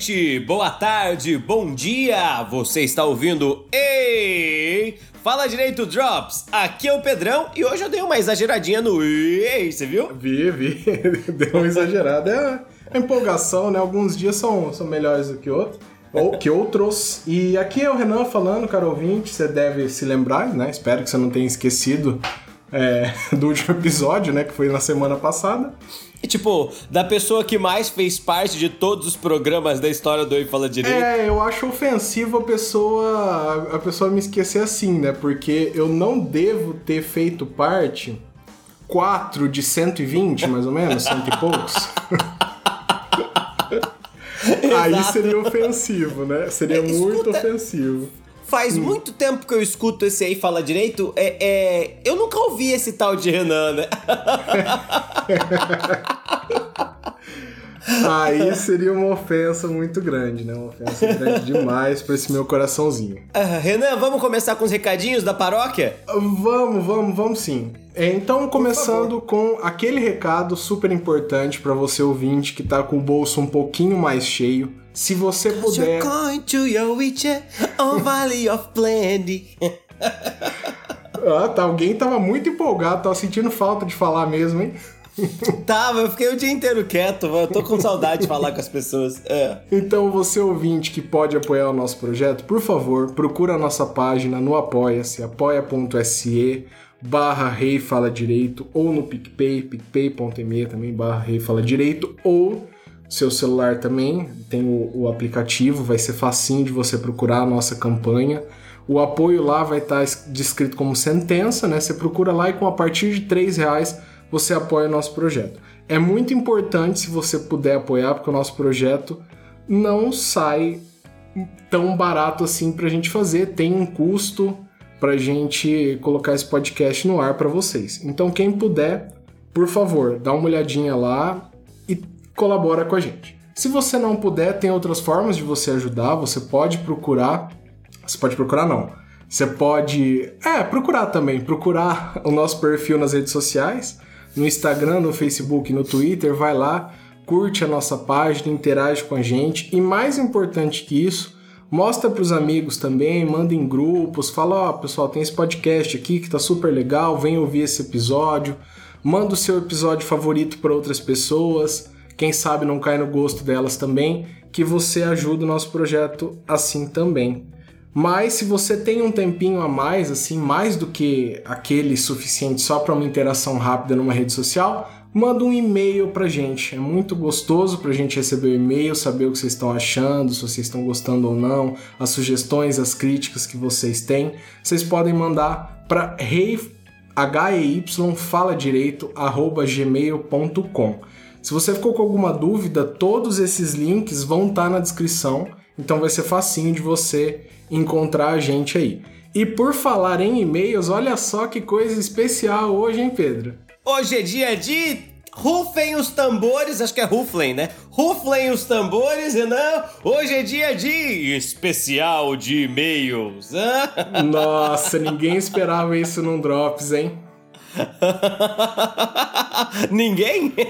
Boa noite, boa tarde, bom dia. Você está ouvindo Ei, Fala Direito Drops. Aqui é o Pedrão e hoje eu dei uma exageradinha no Ei, você viu? Vi, vi. Deu uma exagerada. É empolgação, né? Alguns dias são, são melhores do que outros. Ou que outros. E aqui é o Renan falando, cara ouvinte. Você deve se lembrar, né? Espero que você não tenha esquecido é, do último episódio, né? Que foi na semana passada. E, tipo, da pessoa que mais fez parte de todos os programas da história do Oi Fala Direito. É, eu acho ofensivo a pessoa, a pessoa me esquecer assim, né? Porque eu não devo ter feito parte 4 de 120, mais ou menos, cento e poucos. Aí seria ofensivo, né? Seria é, muito ofensivo. Faz hum. muito tempo que eu escuto esse aí fala direito. É, é, eu nunca ouvi esse tal de Renan, né? Aí seria uma ofensa muito grande, né? Uma ofensa grande demais para esse meu coraçãozinho. Uh, Renan, vamos começar com os recadinhos da paróquia? Vamos, vamos, vamos sim. É, então, começando com aquele recado super importante para você ouvinte que tá com o bolso um pouquinho mais cheio. Se você puder. Valley of Plenty. ah, tá. Alguém tava muito empolgado, tava sentindo falta de falar mesmo, hein? Tava, eu fiquei o dia inteiro quieto, eu tô com saudade de falar com as pessoas. É. Então, você ouvinte que pode apoiar o nosso projeto, por favor, procura a nossa página no Apoia-se, apoia.se barra Rei Fala Direito, ou no PicPay, picpay.me também, barra Rei Fala Direito, ou seu celular também, tem o, o, aplicativo, vai ser facinho de você procurar a nossa campanha. O apoio lá vai estar descrito como sentença, né? Você procura lá e com a partir de três reais você apoia o nosso projeto. É muito importante se você puder apoiar, porque o nosso projeto não sai tão barato assim para a gente fazer, tem um custo para a gente colocar esse podcast no ar para vocês. Então, quem puder, por favor, dá uma olhadinha lá colabora com a gente. Se você não puder, tem outras formas de você ajudar. Você pode procurar. Você pode procurar, não. Você pode. É, procurar também. Procurar o nosso perfil nas redes sociais no Instagram, no Facebook, no Twitter, vai lá, curte a nossa página, interage com a gente e mais importante que isso, mostra para os amigos também, manda em grupos, fala, ó, oh, pessoal, tem esse podcast aqui que tá super legal, vem ouvir esse episódio, manda o seu episódio favorito para outras pessoas, quem sabe não cai no gosto delas também, que você ajuda o nosso projeto assim também. Mas se você tem um tempinho a mais, assim, mais do que aquele suficiente só para uma interação rápida numa rede social, manda um e-mail pra gente. É muito gostoso pra gente receber o e-mail, saber o que vocês estão achando, se vocês estão gostando ou não, as sugestões, as críticas que vocês têm. Vocês podem mandar para gmail.com. Se você ficou com alguma dúvida, todos esses links vão estar tá na descrição, então vai ser facinho de você encontrar a gente aí. E por falar em e-mails, olha só que coisa especial hoje, hein, Pedro? Hoje é dia de Rufem os tambores, acho que é Ruflem, né? Ruflem os tambores, Renan. Hoje é dia de especial de e-mails. Nossa, ninguém esperava isso num Drops, hein? ninguém?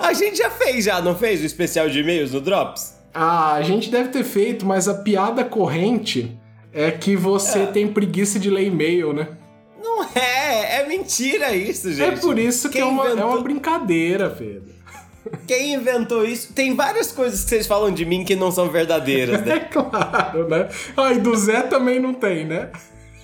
A gente já fez, já, não fez o especial de e-mails no Drops? Ah, a gente deve ter feito, mas a piada corrente é que você é. tem preguiça de ler e-mail, né? Não é, é mentira isso, é gente. É por isso que é uma, inventou... é uma brincadeira, Pedro. Quem inventou isso? Tem várias coisas que vocês falam de mim que não são verdadeiras, né? É claro, né? Ah, e do Zé também não tem, né?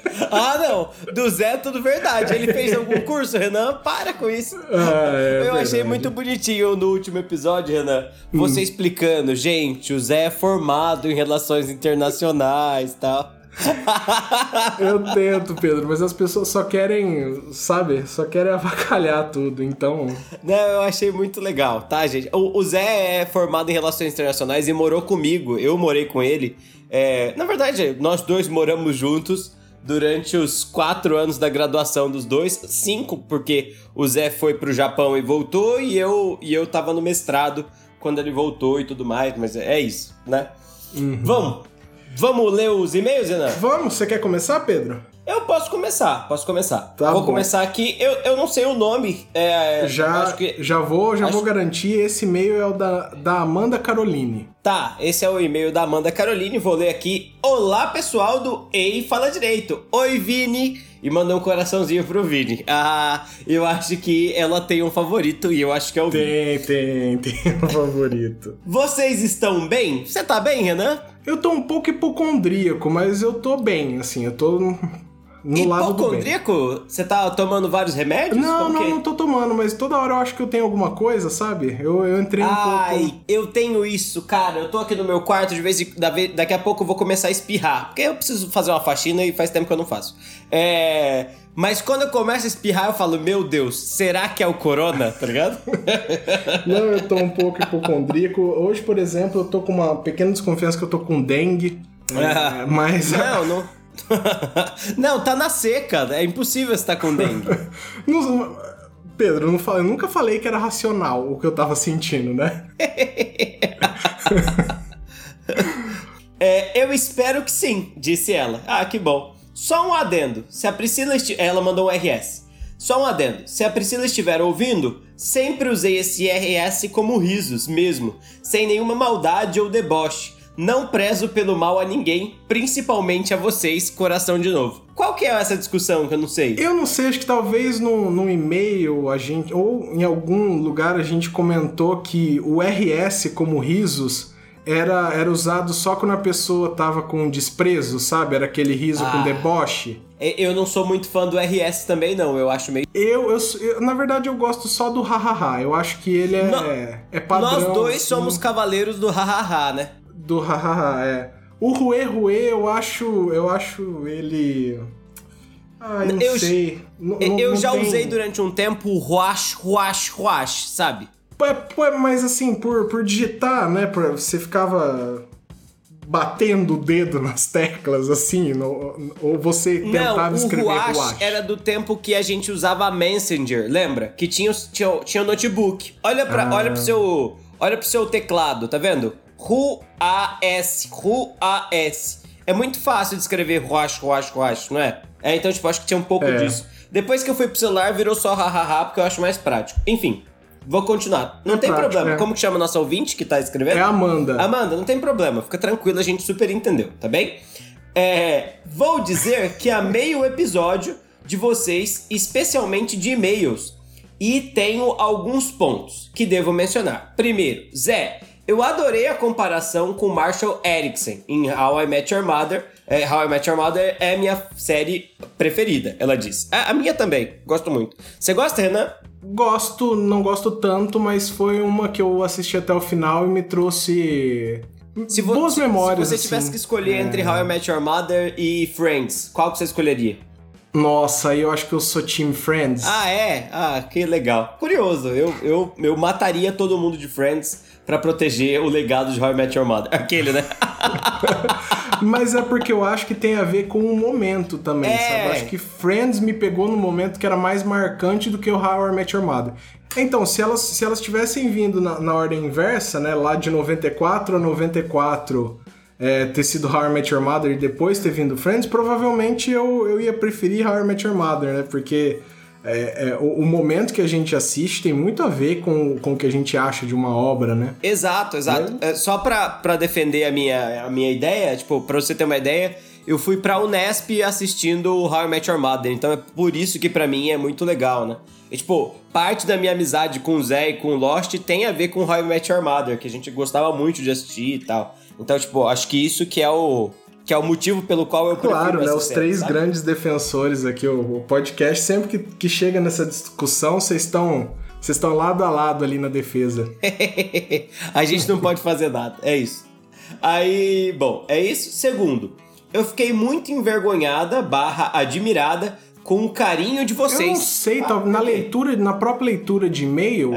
Ah, não. Do Zé é tudo verdade. Ele fez algum curso, Renan? Para com isso. Ah, é Eu verdade. achei muito bonitinho no último episódio, Renan. Você hum. explicando, gente, o Zé é formado em relações internacionais e tal. Eu tento, Pedro, mas as pessoas só querem, sabe? Só querem avacalhar tudo, então. Não, eu achei muito legal, tá, gente? O, o Zé é formado em relações internacionais e morou comigo. Eu morei com ele. É, na verdade, nós dois moramos juntos durante os quatro anos da graduação dos dois, cinco, porque o Zé foi pro Japão e voltou, e eu, e eu tava no mestrado quando ele voltou e tudo mais, mas é isso, né? Uhum. Vamos! Vamos ler os e-mails, Renan? Vamos, você quer começar, Pedro? Eu posso começar, posso começar. Tá vou bom. começar aqui. Eu, eu não sei o nome. É, Já, que- já vou, já acho- vou garantir, esse e-mail é o da, da Amanda Caroline. Tá, esse é o e-mail da Amanda Caroline. Vou ler aqui. Olá, pessoal do Ei Fala Direito. Oi, Vini. E mandou um coraçãozinho pro Vini. Ah, eu acho que ela tem um favorito e eu acho que é o Vini. Tem, tem, tem um favorito. Vocês estão bem? Você tá bem, Renan? Eu tô um pouco hipocondríaco, mas eu tô bem, assim, eu tô no, lado do bem. Você tá tomando vários remédios? Não, Como não, que é? não tô tomando, mas toda hora eu acho que eu tenho alguma coisa, sabe? Eu, eu entrei um Ai, pouco. eu tenho isso, cara. Eu tô aqui no meu quarto, de vez em da daqui a pouco eu vou começar a espirrar. Porque eu preciso fazer uma faxina e faz tempo que eu não faço. É. Mas quando eu começo a espirrar, eu falo, meu Deus, será que é o corona? Tá ligado? Não, eu tô um pouco hipocondríaco. Hoje, por exemplo, eu tô com uma pequena desconfiança que eu tô com dengue. É, mas. não, não. não, tá na seca. É impossível estar com dengue. Não- Pedro, eu, não falei- eu nunca falei que era racional o que eu tava sentindo, né? É, eu espero que sim, disse ela. Ah, que bom. Só um adendo. Se a Priscila. Ela mandou um RS. Só um adendo. Se a Priscila estiver ouvindo, sempre usei esse RS como risos mesmo, sem nenhuma maldade ou deboche. Não prezo pelo mal a ninguém, principalmente a vocês, coração de novo. Qual que é essa discussão que eu não sei? Eu não sei, acho que talvez no, e-mail a gente, ou em algum lugar a gente comentou que o RS como risos era, era usado só quando a pessoa tava com desprezo, sabe? Era aquele riso Ah. com deboche. Eu não sou muito fã do RS também, não. Eu acho meio. Eu, eu, eu- na verdade, eu gosto só do hahaha. Eu acho que ele é, No- é padrão. Nós dois assim, somos cavaleiros do hahaha, né? Do hahaha, é. O Rue Rue, eu acho, eu acho ele Ah, eu não Eu- sei. Não- eu não já tem- usei durante um tempo o ruash, ruash, ruash, sabe? Pô, pô, mas assim, por, por digitar, né? Você ficava batendo o dedo nas teclas, assim, no- ou você tentava Não, o escrever ruash ruash. era do tempo que a gente usava Messenger, lembra? Que tinha, tinha, tinha o notebook. Olha, pra, Ah. olha, pro seu, olha pro seu teclado, tá vendo? RUAS, RUAS. É muito fácil de escrever ruash, ruash, ruash, não é? É, então, tipo, acho que tinha um pouco É. disso. Depois que eu fui pro celular, virou só hahaha, porque eu acho mais prático. Enfim, vou continuar. Não É tem prático, problema. é. Como que chama nosso ouvinte que tá escrevendo? É a Amanda. Amanda, não tem problema, fica tranquila, a gente super entendeu, tá bem? É, vou dizer que amei o episódio de vocês, especialmente de e-mails, e tenho alguns pontos que devo mencionar. Primeiro, Zé, eu adorei a comparação com Marshall Erickson em How I Met Your Mother. É, How I Met Your Mother é minha série preferida, ela disse. A, a minha também, gosto muito. Você gosta, Renan? Gosto, não gosto tanto, mas foi uma que eu assisti até o final e me trouxe Se vo- boas memórias. Se você assim. tivesse que escolher É. entre How I Met Your Mother e Friends, qual que você escolheria? Nossa, aí eu acho que eu sou Team Friends. Ah, é? Ah, que legal. Curioso, eu, eu, eu mataria todo mundo de Friends pra proteger o legado de How I Met Your Mother. Aquele, né? Mas é porque eu acho que tem a ver com o momento também, É. sabe? Eu acho que Friends me pegou no momento que era mais marcante do que o How I Met Your Mother. Então, se elas, se elas tivessem vindo na, na ordem inversa, né? Lá de 94 a 94 é, ter sido How I Met Your Mother e depois ter vindo Friends, provavelmente eu, eu ia preferir How I Met Your Mother, né? Porque é, é, o, o momento que a gente assiste tem muito a ver com, com o que a gente acha de uma obra, né? Exato, exato. É, só pra, pra defender a minha, a minha ideia, tipo, pra você ter uma ideia, eu fui pra Unesp assistindo o How I Met Your Mother, então é por isso que pra mim é muito legal, né? E, tipo, parte da minha amizade com o Zé e com o Lost tem a ver com How I Met Your Mother, que a gente gostava muito de assistir e tal. Então, tipo, acho que isso que é o, que é o motivo pelo qual eu Claro, né? Os série, três sabe? grandes defensores aqui, o, o podcast, sempre que, que chega nessa discussão, vocês estão. Vocês estão lado a lado ali na defesa. a gente não pode fazer nada, é isso. Aí, bom, é isso. Segundo, eu fiquei muito envergonhada barra admirada com o carinho de vocês. Eu não sei, Ah, na leitura, na própria leitura de e-mails,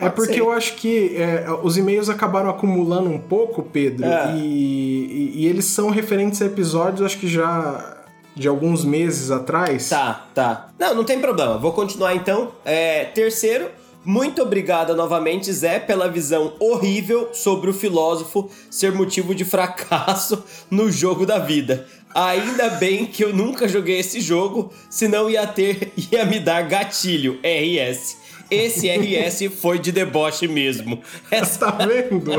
É, é, porque ser. eu acho que é, os e-mails acabaram acumulando um pouco, Pedro, É. e, e- e eles são referentes a episódios, acho que já de alguns meses atrás. Tá, tá. Não, não tem problema. Vou continuar então. É, terceiro, Muito obrigada novamente, Zé, pela visão horrível sobre o filósofo ser motivo de fracasso no jogo da vida. Ainda bem que eu nunca joguei esse jogo, senão ia ter ia me dar gatilho, RS. Esse RS foi de deboche mesmo. Essa... Tá vendo?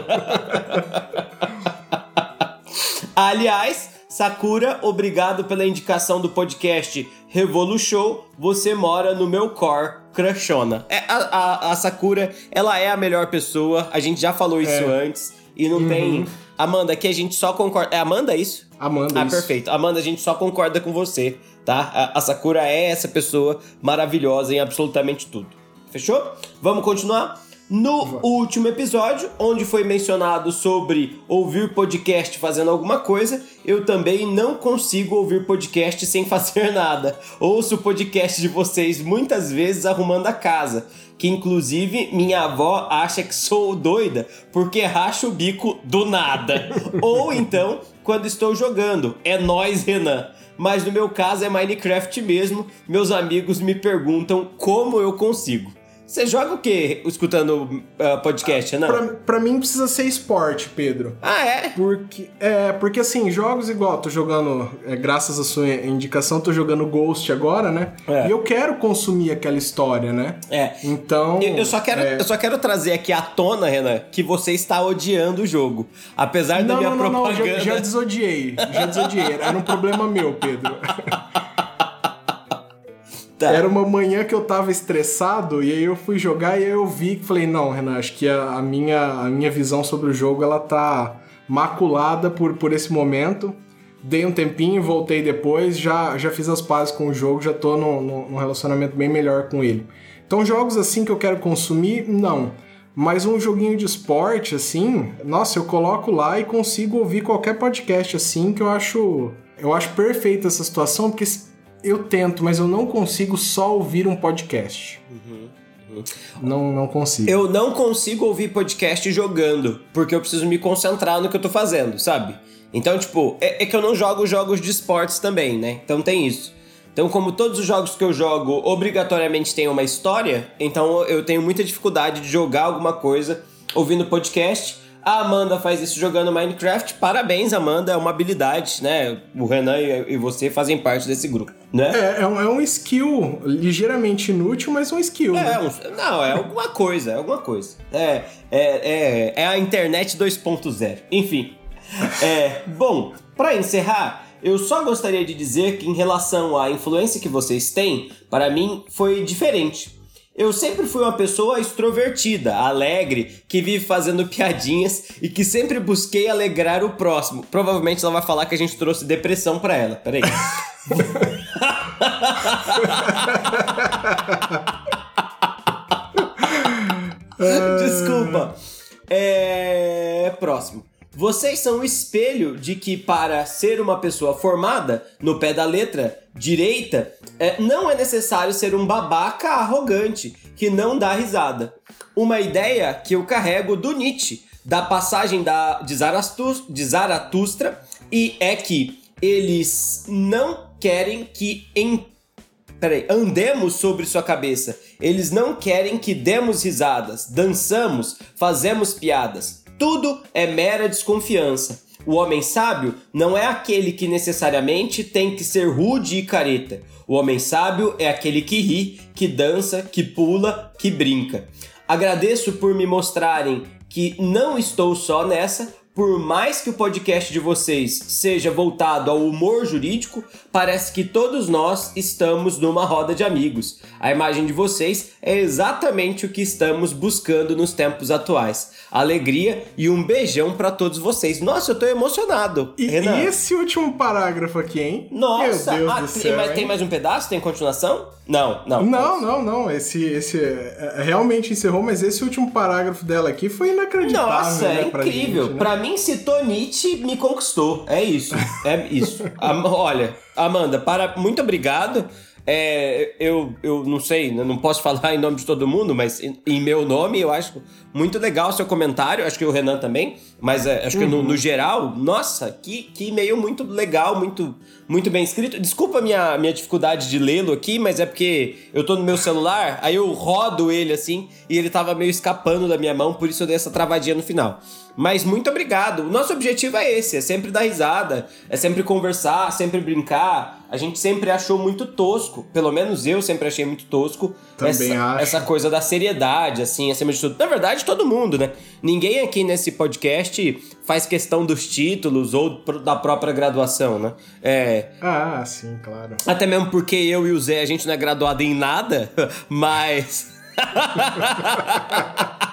Aliás, Sakura, obrigado pela indicação do podcast Revolution. Você mora no meu core, crushona. É, a, a, a, Sakura, ela é a melhor pessoa. A gente já falou isso é. antes. E não uhum. tem. Amanda, aqui a gente só concorda. É Amanda isso? Amanda. Ah, isso. perfeito. Amanda, a gente só concorda com você, tá? A, a Sakura é essa pessoa maravilhosa em absolutamente tudo. Fechou? Vamos continuar? No último episódio, onde foi mencionado sobre ouvir podcast fazendo alguma coisa, eu também não consigo ouvir podcast sem fazer nada. Ouço o podcast de vocês muitas vezes arrumando a casa, que inclusive minha avó acha que sou doida porque racho o bico do nada. Ou então, quando estou jogando, é nós, Renan mas no meu caso é Minecraft mesmo. Meus amigos me perguntam como eu consigo. Você joga o quê escutando uh, podcast, não? Pra, pra mim precisa ser esporte, Pedro. Ah, é? Porque, é, porque assim, jogos igual, tô jogando, é, graças à sua indicação, tô jogando Ghost agora, né? É. E eu quero consumir aquela história, né? É. Então. Eu, eu só quero, é... eu só quero trazer aqui à tona, Renan, que você está odiando o jogo. Apesar não, da minha não, propaganda. Não, já, já desodiei. Já desodiei. Era um problema meu, Pedro. Tá. Era uma manhã que eu tava estressado e aí eu fui jogar e aí eu vi que falei, não, Renan, acho que a, a, minha, a minha visão sobre o jogo ela tá maculada por, por esse momento. Dei um tempinho, voltei depois, já, já fiz as pazes com o jogo, já tô num, num relacionamento bem melhor com ele. Então, jogos assim que eu quero consumir, não. Mas um joguinho de esporte, assim, nossa, eu coloco lá e consigo ouvir qualquer podcast assim, que eu acho. Eu acho perfeita essa situação, porque eu tento, mas eu não consigo só ouvir um podcast. Uhum. Não, não consigo. Eu não consigo ouvir podcast jogando, porque eu preciso me concentrar no que eu tô fazendo, sabe? Então, tipo, é, é que eu não jogo jogos de esportes também, né? Então tem isso. Então, como todos os jogos que eu jogo obrigatoriamente têm uma história, então eu tenho muita dificuldade de jogar alguma coisa ouvindo podcast. A Amanda faz isso jogando Minecraft. Parabéns, Amanda. É uma habilidade, né? O Renan e você fazem parte desse grupo, né? É, é um, é um skill ligeiramente inútil, mas um skill. É, né? um, não, é alguma coisa, é alguma coisa. É, é, é, é a internet 2.0. Enfim. É, bom, para encerrar, eu só gostaria de dizer que, em relação à influência que vocês têm, para mim foi diferente. Eu sempre fui uma pessoa extrovertida, alegre, que vive fazendo piadinhas e que sempre busquei alegrar o próximo. Provavelmente ela vai falar que a gente trouxe depressão para ela. Peraí. Desculpa. É. Próximo. Vocês são o espelho de que, para ser uma pessoa formada, no pé da letra, direita, é, não é necessário ser um babaca arrogante que não dá risada. Uma ideia que eu carrego do Nietzsche, da passagem da, de, Zaratustra, de Zaratustra, e é que eles não querem que em, peraí, andemos sobre sua cabeça. Eles não querem que demos risadas, dançamos, fazemos piadas. Tudo é mera desconfiança. O homem sábio não é aquele que necessariamente tem que ser rude e careta. O homem sábio é aquele que ri, que dança, que pula, que brinca. Agradeço por me mostrarem que não estou só nessa, por mais que o podcast de vocês seja voltado ao humor jurídico, parece que todos nós estamos numa roda de amigos. A imagem de vocês é exatamente o que estamos buscando nos tempos atuais. Alegria e um beijão para todos vocês. Nossa, eu tô emocionado. E, e, esse último parágrafo aqui, hein? Nossa, Meu Deus ah, do céu, tem, tem mais um pedaço? Tem continuação? Não, não. Não, não, não. Esse, esse é, realmente encerrou, mas esse último parágrafo dela aqui foi inacreditável. Nossa, né, é incrível. Pra, gente, né? pra mim, citou Nietzsche, me conquistou. É isso. É isso. olha, Amanda, para, muito obrigado. É, eu, eu não sei, não posso falar em nome de todo mundo, mas em, em meu nome eu acho Muito legal o seu comentário, acho que o Renan também, mas é, acho que no, no, geral, nossa, que, que e-mail muito legal, muito, muito bem escrito. Desculpa a minha, minha dificuldade de lê-lo aqui, mas é porque eu tô no meu celular, aí eu rodo ele assim e ele tava meio escapando da minha mão, por isso eu dei essa travadinha no final. Mas muito obrigado. O nosso objetivo é esse: é sempre dar risada, é sempre conversar, sempre brincar. A gente sempre achou muito tosco, pelo menos eu sempre achei muito tosco Também essa, acho. essa coisa da seriedade, assim, acima de tudo. Na verdade, todo mundo, né? Ninguém aqui nesse podcast faz questão dos títulos ou da própria graduação, né? É. Ah, sim, claro. Até mesmo porque eu e o Zé, a gente não é graduado em nada, mas.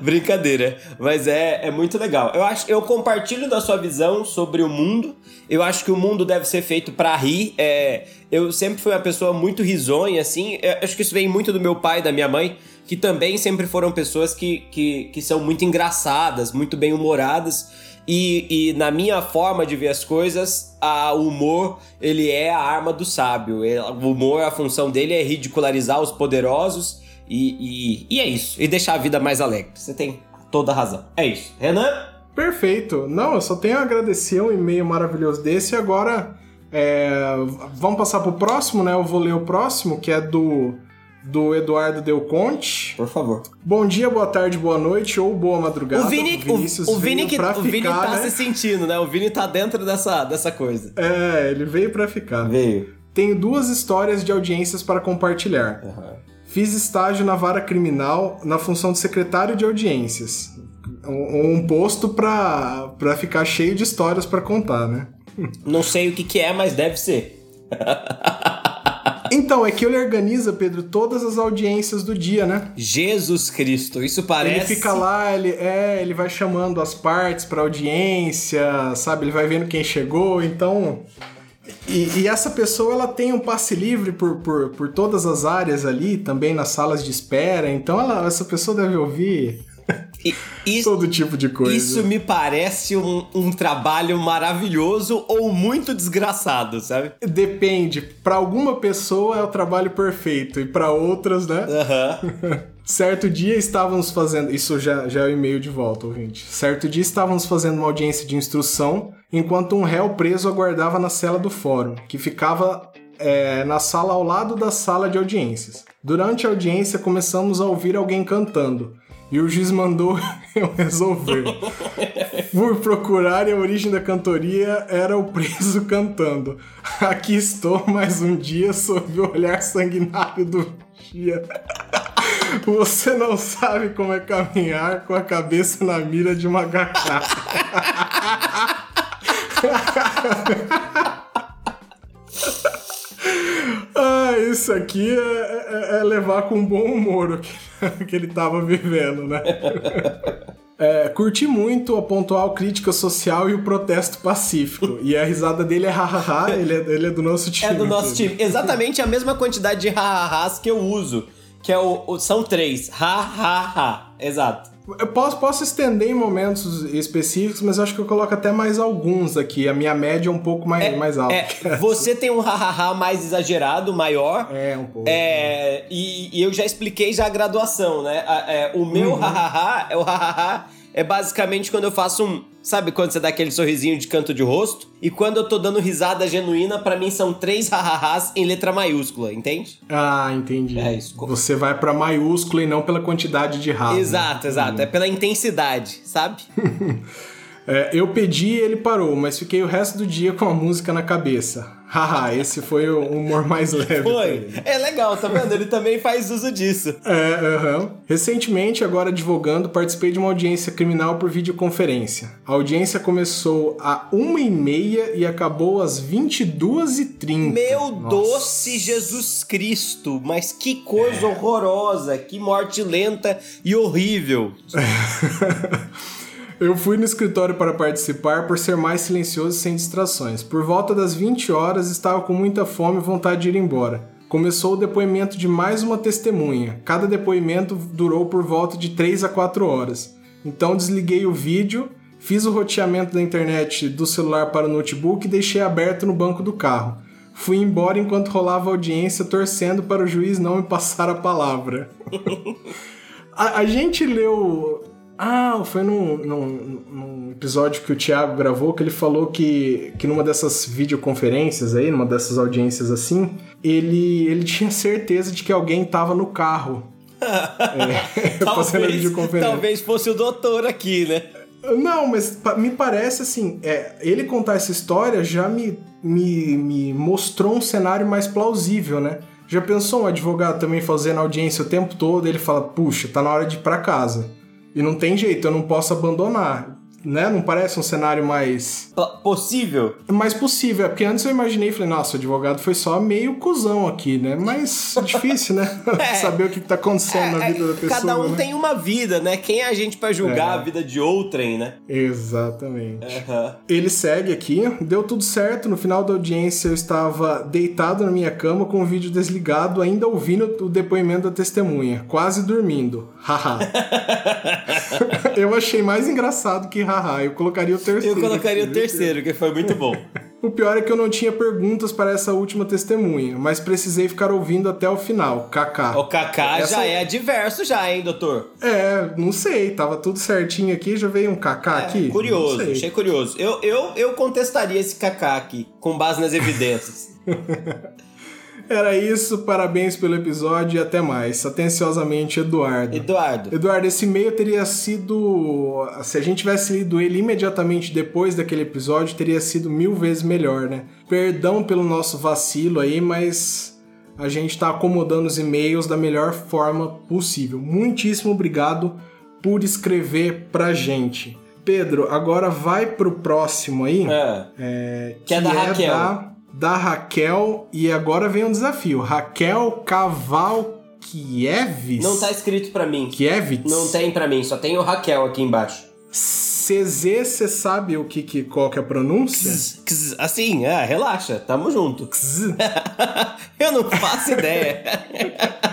Brincadeira, mas é, é muito legal. Eu acho, eu compartilho da sua visão sobre o mundo. Eu acho que o mundo deve ser feito para rir. É, eu sempre fui uma pessoa muito risonha, assim. Eu acho que isso vem muito do meu pai e da minha mãe, que também sempre foram pessoas que, que, que são muito engraçadas, muito bem humoradas. E, e, na minha forma de ver as coisas, o humor ele é a arma do sábio. O humor, a função dele é ridicularizar os poderosos e, e, e é isso. E deixar a vida mais alegre. Você tem toda a razão. É isso. Renan? Perfeito. Não, eu só tenho a agradecer um e-mail maravilhoso desse. E agora, é, vamos passar pro próximo, né? Eu vou ler o próximo, que é do, do Eduardo Del Conte. Por favor. Bom dia, boa tarde, boa noite ou boa madrugada. O Vini, o, o Vini, que, o Vini tá né? se sentindo, né? O Vini tá dentro dessa, dessa coisa. É, ele veio para ficar. Veio. Tenho duas histórias de audiências para compartilhar. Uhum. Fiz estágio na vara criminal na função de secretário de audiências. Um, um posto pra, pra ficar cheio de histórias para contar, né? Não sei o que, que é, mas deve ser. Então, é que ele organiza, Pedro, todas as audiências do dia, né? Jesus Cristo, isso parece. Ele fica lá, ele é, ele vai chamando as partes para audiência, sabe? Ele vai vendo quem chegou, então e, e, essa pessoa ela tem um passe livre por, por, por todas as áreas ali, também nas salas de espera. Então ela, essa pessoa deve ouvir isso, todo tipo de coisa. Isso me parece um, um trabalho maravilhoso ou muito desgraçado, sabe? Depende. Para alguma pessoa é o trabalho perfeito e para outras, né? Uhum. certo dia estávamos fazendo. Isso já, já é o e-mail de volta, ouvinte. Certo dia estávamos fazendo uma audiência de instrução enquanto um réu preso aguardava na cela do fórum, que ficava é, na sala ao lado da sala de audiências. Durante a audiência começamos a ouvir alguém cantando. E o juiz mandou eu resolver. Por procurar a origem da cantoria era o preso cantando. Aqui estou mais um dia sob o olhar sanguinário do dia. Você não sabe como é caminhar com a cabeça na mira de uma garrafa. Ah, isso aqui é, é, é, levar com bom humor o que, que ele tava vivendo, né? É, curti muito a pontual crítica social e o protesto pacífico. E a risada dele é hahaha, ele, é, ele é do nosso time. É do nosso time. Exatamente a mesma quantidade de ha-ha-has que eu uso. Que é o, o são três. Ha-ha-ha. Exato. Eu posso, posso estender em momentos específicos, mas acho que eu coloco até mais alguns aqui. A minha média é um pouco mais, é, mais alta. É, você tem um hahaha mais exagerado, maior. É, um pouco. É, e, e, eu já expliquei já a graduação, né? É, o meu uhum. hahaha é o hahaha é basicamente quando eu faço um. Sabe quando você dá aquele sorrisinho de canto de rosto? E quando eu tô dando risada genuína, para mim são três hahahás em letra maiúscula, entende? Ah, entendi. É isso. Você vai para maiúsculo e não pela quantidade de ha. Exato, né? exato. É pela intensidade, sabe? é, eu pedi e ele parou, mas fiquei o resto do dia com a música na cabeça. Haha, esse foi o humor mais leve. Foi. É legal, tá vendo? Ele também faz uso disso. É, aham. Uhum. Recentemente, agora advogando, participei de uma audiência criminal por videoconferência. A audiência começou a 1h30 e acabou às 22h30. Meu Nossa. doce Jesus Cristo! Mas que coisa é. horrorosa! Que morte lenta e horrível! Eu fui no escritório para participar por ser mais silencioso e sem distrações. Por volta das 20 horas, estava com muita fome e vontade de ir embora. Começou o depoimento de mais uma testemunha. Cada depoimento durou por volta de 3 a 4 horas. Então desliguei o vídeo, fiz o roteamento da internet do celular para o notebook e deixei aberto no banco do carro. Fui embora enquanto rolava a audiência, torcendo para o juiz não me passar a palavra. a, a, gente leu. Ah, foi num, num, num, episódio que o Thiago gravou que ele falou que, que numa dessas videoconferências aí, numa dessas audiências assim, ele, ele tinha certeza de que alguém tava no carro. é, talvez, videoconferência. Talvez fosse o doutor aqui, né? Não, mas me parece assim, é, ele contar essa história já me, me, me mostrou um cenário mais plausível, né? Já pensou um advogado também fazendo audiência o tempo todo, ele fala, puxa, tá na hora de ir pra casa. E não tem jeito, eu não posso abandonar né? Não parece um cenário mais. Possível? Mais possível. É porque antes eu imaginei e falei, nossa, o advogado foi só meio cuzão aqui, né? Mas difícil, né? É. Saber o que tá acontecendo é, na vida da pessoa. Cada um né? tem uma vida, né? Quem é a gente para julgar é. a vida de outrem, né? Exatamente. Uhum. Ele segue aqui, deu tudo certo. No final da audiência eu estava deitado na minha cama com o vídeo desligado, ainda ouvindo o depoimento da testemunha, quase dormindo. Haha. eu achei mais engraçado que haha. Eu colocaria o terceiro. Eu colocaria o terceiro, que foi muito bom. o pior é que eu não tinha perguntas para essa última testemunha, mas precisei ficar ouvindo até o final. Kaká. O Kaká essa... já é adverso já, hein, doutor? É, não sei. Tava tudo certinho aqui, já veio um Kaká é, aqui. Curioso, achei curioso. Eu, eu, eu contestaria esse Kaká aqui, com base nas evidências. Era isso, parabéns pelo episódio e até mais. Atenciosamente, Eduardo. Eduardo. Eduardo, esse e-mail teria sido. Se a gente tivesse lido ele imediatamente depois daquele episódio, teria sido mil vezes melhor, né? Perdão pelo nosso vacilo aí, mas a gente está acomodando os e-mails da melhor forma possível. Muitíssimo obrigado por escrever pra gente. Pedro, agora vai pro próximo aí. É. é que, que, é da é Raquel. Da da Raquel e agora vem um desafio. Raquel Kavalkieves? Não tá escrito para mim. Kievitz? Não tem para mim, só tem o Raquel aqui embaixo. CZ, você sabe o que, que qual que é a pronúncia? Kz, kz, assim, é, relaxa, tamo junto. Eu não faço ideia.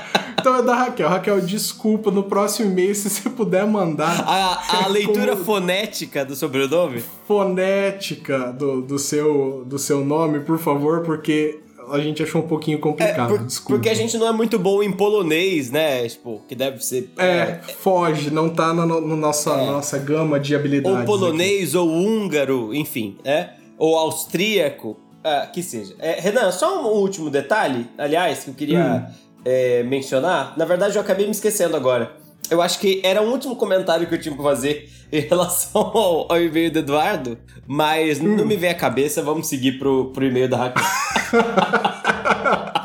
Então é da Raquel. Raquel, desculpa, no próximo e-mail, se você puder mandar. A, a leitura como... fonética do sobrenome? Fonética do, do, seu, do seu nome, por favor, porque a gente achou um pouquinho complicado. É, por, desculpa. Porque a gente não é muito bom em polonês, né? Tipo, que deve ser. É, é foge, não tá na no, no nossa, é. nossa gama de habilidades. Ou polonês, aqui. ou húngaro, enfim, é? Ou austríaco. Uh, que seja. É, Renan, só um último detalhe, aliás, que eu queria hum é, mencionar. Na verdade, eu acabei me esquecendo agora. Eu acho que era o último comentário que eu tinha pra fazer em relação ao, ao e-mail do Eduardo, mas hum. não me vem à cabeça, vamos seguir pro, pro e-mail da Raquel.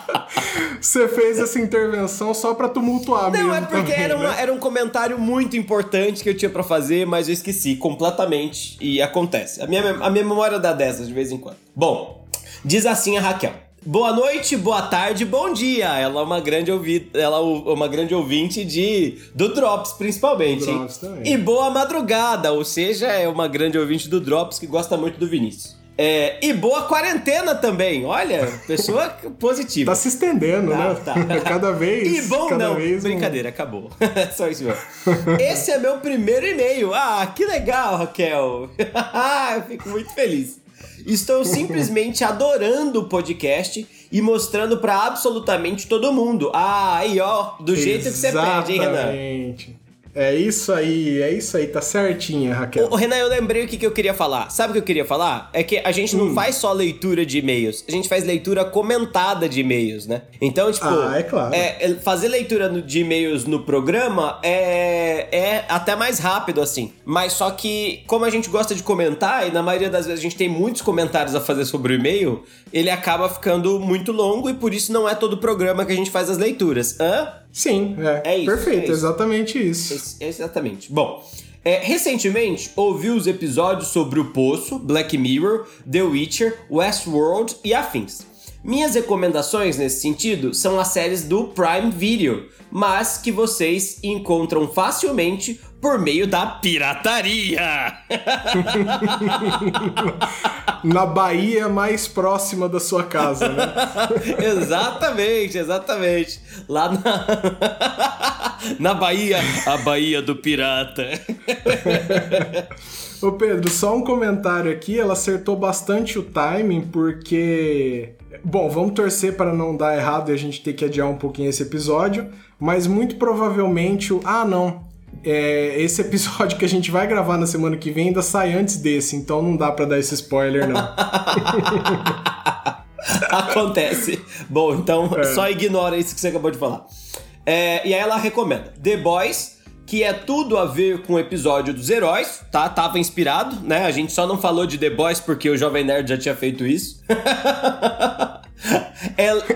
Você fez essa intervenção só pra tumultuar não, mesmo. Não, é porque também, era, uma, né? era um comentário muito importante que eu tinha para fazer, mas eu esqueci completamente e acontece. A minha, a minha memória dá dessas de vez em quando. Bom, diz assim a Raquel. Boa noite, boa tarde, bom dia. Ela é uma grande ouvinte, ela é uma grande ouvinte de do Drops principalmente. Drops também. E boa madrugada, ou seja, é uma grande ouvinte do Drops que gosta muito do Vinícius. É, e boa quarentena também. Olha, pessoa positiva. Tá se estendendo, tá, né? Tá. Cada vez. E bom, não. Brincadeira, um... acabou. Só isso mesmo. Esse é meu primeiro e-mail. Ah, que legal, Raquel. eu fico muito feliz. Estou simplesmente adorando o podcast e mostrando para absolutamente todo mundo. Ah, aí ó, do jeito que você pede, hein, Renan? É isso aí, é isso aí, tá certinha, Raquel. Ô, Renan, eu lembrei o que, que eu queria falar. Sabe o que eu queria falar? É que a gente não hum. faz só leitura de e-mails, a gente faz leitura comentada de e-mails, né? Então, tipo, ah, é claro. É, é fazer leitura de e-mails no programa é, é até mais rápido, assim. Mas só que, como a gente gosta de comentar, e na maioria das vezes a gente tem muitos comentários a fazer sobre o e-mail, ele acaba ficando muito longo e por isso não é todo programa que a gente faz as leituras. Hã? Sim, é. É isso. Perfeito, é isso. exatamente isso. É, exatamente. Bom. É, recentemente, ouvi os episódios sobre O Poço, Black Mirror, The Witcher, Westworld e afins. Minhas recomendações nesse sentido são as séries do Prime Video, mas que vocês encontram facilmente por meio da pirataria. Na Bahia mais próxima da sua casa, né? exatamente, exatamente. Lá na na Bahia, a Bahia do pirata. Ô Pedro, só um comentário aqui, ela acertou bastante o timing, porque. Bom, vamos torcer para não dar errado e a gente ter que adiar um pouquinho esse episódio, mas muito provavelmente o. Ah, não. É, esse episódio que a gente vai gravar na semana que vem ainda sai antes desse, então não dá para dar esse spoiler, não. Acontece. Bom, então é. só ignora isso que você acabou de falar. É, e aí ela recomenda The Boys, que é tudo a ver com o episódio dos heróis, tá? Tava inspirado, né? A gente só não falou de The Boys porque o Jovem Nerd já tinha feito isso.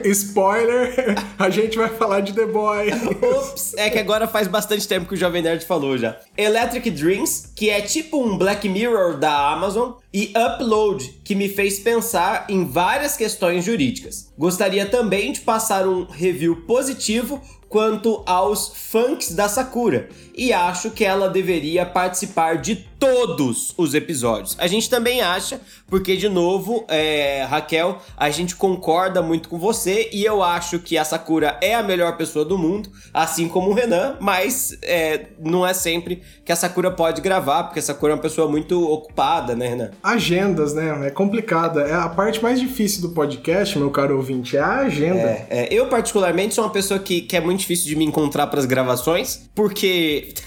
Spoiler, a gente vai falar de The Boy. Ups, é que agora faz bastante tempo que o Jovem Nerd falou já. Electric Dreams, que é tipo um Black Mirror da Amazon, e Upload, que me fez pensar em várias questões jurídicas. Gostaria também de passar um review positivo quanto aos funks da Sakura e acho que ela deveria participar de todos os episódios. A gente também acha, porque de novo, é, Raquel, a gente concorda muito com você e eu acho que a Sakura é a melhor pessoa do mundo, assim como o Renan, mas é, não é sempre que a Sakura pode gravar, porque a Sakura é uma pessoa muito ocupada, né, Renan? Agendas, né? É complicada. É a parte mais difícil do podcast, meu caro ouvinte, é a agenda. É, é, eu, particularmente, sou uma pessoa que, que é muito difícil de me encontrar para as gravações, porque.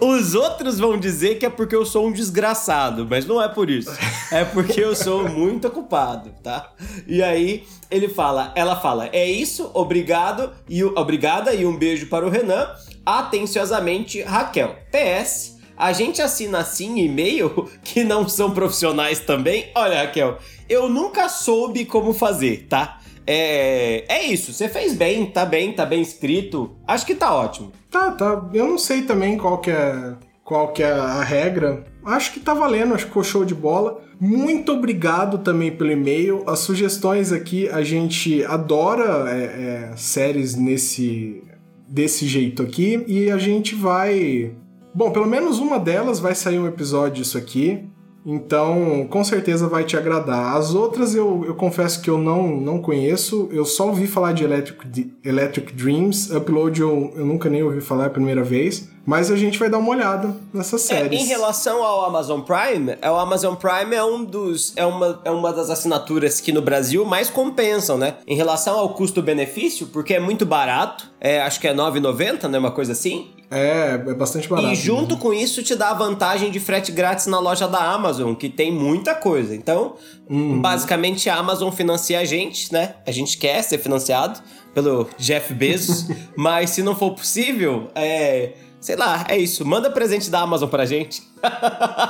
Os outros vão dizer que é porque eu sou um desgraçado, mas não é por isso. É porque eu sou muito ocupado, tá? E aí ele fala, ela fala, é isso, obrigado e obrigada e um beijo para o Renan. Atenciosamente, Raquel. PS, a gente assina assim e-mail que não são profissionais também? Olha, Raquel, eu nunca soube como fazer, tá? É, é isso, você fez bem, tá bem, tá bem escrito. Acho que tá ótimo. Tá, tá. Eu não sei também qual que é, qual que é a regra. Acho que tá valendo, acho que ficou show de bola. Muito obrigado também pelo e-mail. As sugestões aqui, a gente adora é, é, séries nesse desse jeito aqui e a gente vai. Bom, pelo menos uma delas vai sair um episódio disso aqui. Então, com certeza vai te agradar. As outras eu, eu confesso que eu não, não conheço. Eu só ouvi falar de Electric, Electric Dreams. Upload eu, eu nunca nem ouvi falar a primeira vez. Mas a gente vai dar uma olhada nessas séries. É, em relação ao Amazon Prime, é, o Amazon Prime é um dos. É uma, é uma das assinaturas que no Brasil mais compensam, né? Em relação ao custo-benefício, porque é muito barato. É, acho que é R$ 9,90, né? Uma coisa assim. É, é bastante barato. E junto mesmo. com isso te dá a vantagem de frete grátis na loja da Amazon, que tem muita coisa. Então, uhum. basicamente a Amazon financia a gente, né? A gente quer ser financiado pelo Jeff Bezos, mas se não for possível, é Sei lá, é isso. Manda presente da Amazon pra gente.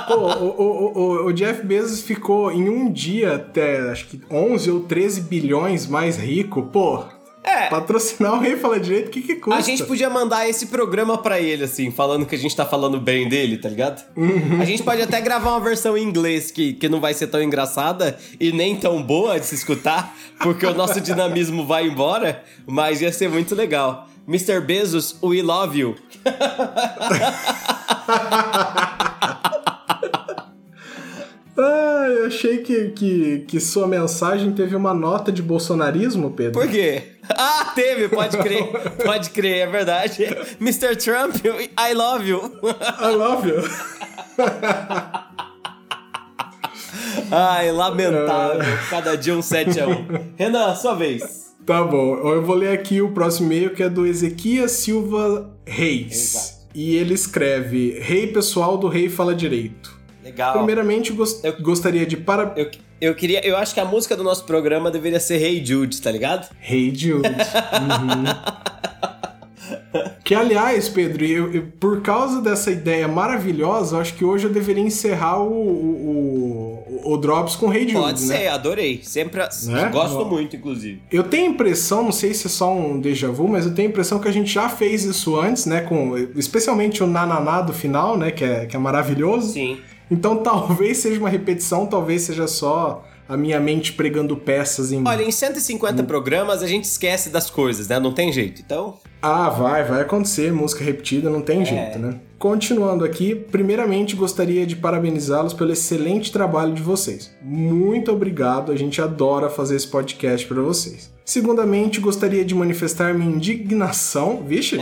O, o, o, o, Jeff Bezos ficou em um dia até, acho que 11 ou 13 bilhões mais rico. Pô, é. Patrocinar o Rei Fala Direito, o que que custa? A gente podia mandar esse programa pra ele, assim, falando que a gente tá falando bem dele, tá ligado? Uhum. A gente pode até gravar uma versão em inglês que, que não vai ser tão engraçada e nem tão boa de se escutar, porque o nosso dinamismo vai embora, mas ia ser muito legal. Mr. Bezos, we love you. Ah, eu achei que, que, que sua mensagem teve uma nota de bolsonarismo, Pedro. Por quê? Ah, teve, pode crer. pode crer, é verdade. Mr. Trump, I love you. I love you. Ai, lamentável. Cada dia um 7 a 1. Renan, sua vez. Tá bom, eu vou ler aqui o próximo e-mail que é do Ezequias Silva Reis. Exato. E ele escreve: Rei pessoal do Rei Fala Direito. Legal. Primeiramente, gost eu, gostaria de para. Eu, eu queria. Eu acho que a música do nosso programa deveria ser Hey Jude, tá ligado? Hey Jude. Uhum. Que, aliás, Pedro, eu, eu, por causa dessa ideia maravilhosa, acho que hoje eu deveria encerrar o, o, o, o Drops com Rei hey Jude, Pode né? ser, adorei. Sempre né? gosto muito, inclusive. Eu tenho a impressão, não sei se é só um déjà vu, mas eu tenho a impressão que a gente já fez isso antes, né? Com, especialmente o Nananá do final, né? Que é, que é maravilhoso. Sim. Então talvez seja uma repetição, talvez seja só a minha mente pregando peças em Olha, em 150 hum. programas a gente esquece das coisas, né? Não tem jeito. Então. Ah, vai, vai acontecer. Música repetida não tem é. jeito, né? Continuando aqui, primeiramente gostaria de parabenizá-los pelo excelente trabalho de vocês. Muito obrigado, a gente adora fazer esse podcast para vocês. Segundamente, gostaria de manifestar minha indignação, vixe,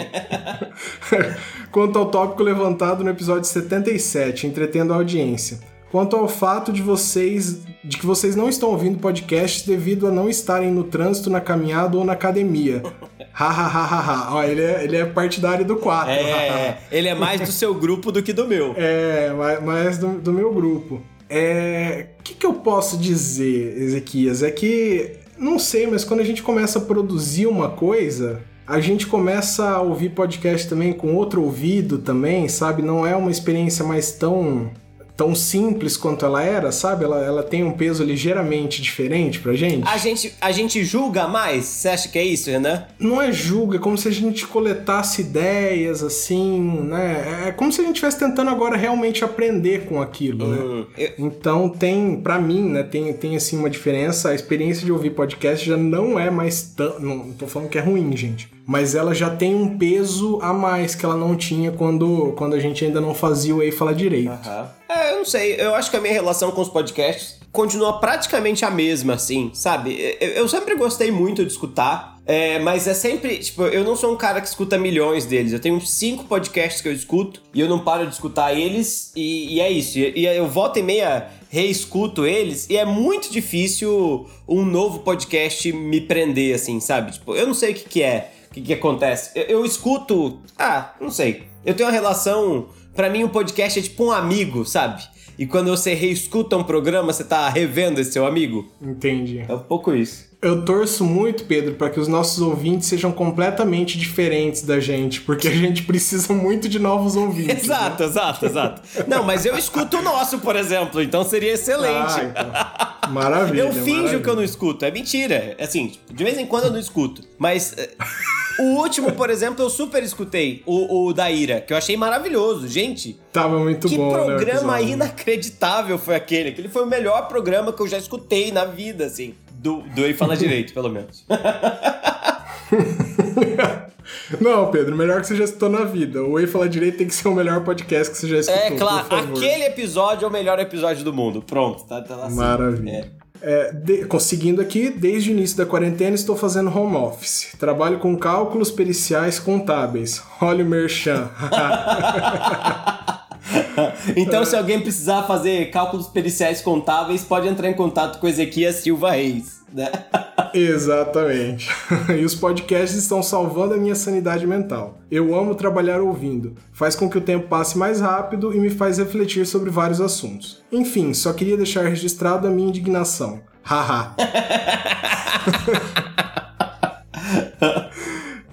quanto ao tópico levantado no episódio 77, entretendo a audiência quanto ao fato de vocês de que vocês não estão ouvindo podcasts devido a não estarem no trânsito, na caminhada ou na academia. Hahaha. Ó, ele é, ele é partidário do 4. É, ele é mais do seu grupo do que do meu. É, mais do, do meu grupo. É, o que, que eu posso dizer, Ezequias? É que, não sei, mas quando a gente começa a produzir uma coisa, a gente começa a ouvir podcast também com outro ouvido também, sabe? Não é uma experiência mais tão tão simples quanto ela era, sabe? Ela, ela tem um peso ligeiramente diferente pra gente. A gente, a gente julga mais? Você acha que é isso, Renan? Não é julga, é como se a gente coletasse ideias, assim, né? É como se a gente estivesse tentando agora realmente aprender com aquilo, né? Hum, eu... Então tem, para mim, né, tem, tem assim uma diferença. A experiência de ouvir podcast já não é mais tão. Não tô falando que é ruim, gente mas ela já tem um peso a mais que ela não tinha quando, quando a gente ainda não fazia o Ei Falar Direito. Uhum. Eu não sei, eu acho que a minha relação com os podcasts continua praticamente a mesma, assim, sabe? Eu, eu sempre gostei muito de escutar, é, mas é sempre, tipo, eu não sou um cara que escuta milhões deles. Eu tenho cinco podcasts que eu escuto e eu não paro de escutar eles, e, e é isso. E, e eu volto e meia reescuto eles e é muito difícil um novo podcast me prender, assim, sabe? Tipo, eu não sei o que, que é que, que acontece? Eu, eu, escuto. Ah, não sei. Eu tenho uma relação. Para mim, o um podcast é tipo um amigo, sabe? E quando você reescuta um programa, você tá revendo esse seu amigo. Entendi. É um pouco isso. Eu torço muito, Pedro, para que os nossos ouvintes sejam completamente diferentes da gente, porque a gente precisa muito de novos ouvintes. exato, né? exato, exato. Não, mas eu escuto o nosso, por exemplo, então seria excelente. Ah, então. Maravilha. Eu finjo maravilha. que eu não escuto, é mentira. Assim, de vez em quando eu não escuto, mas eh, o último, por exemplo, eu super escutei, o, o da Ira, que eu achei maravilhoso, gente. Tava muito que bom, Que né, programa né, inacreditável foi aquele. Aquele foi o melhor programa que eu já escutei na vida, assim. Do, do Ele Fala Direito, pelo menos. Não, Pedro, melhor que você já escutou na vida. O Ei Fala Direito tem que ser o melhor podcast que você já escutou. É claro, aquele episódio é o melhor episódio do mundo. Pronto, tá, tá assim. Maravilha. É. É, de, conseguindo aqui, desde o início da quarentena estou fazendo home office. Trabalho com cálculos periciais contábeis. Olha o merchan. então, se alguém precisar fazer cálculos periciais contábeis, pode entrar em contato com Ezequias Silva Reis. Né? Exatamente. E os podcasts estão salvando a minha sanidade mental. Eu amo trabalhar ouvindo. Faz com que o tempo passe mais rápido e me faz refletir sobre vários assuntos. Enfim, só queria deixar registrado a minha indignação. Haha.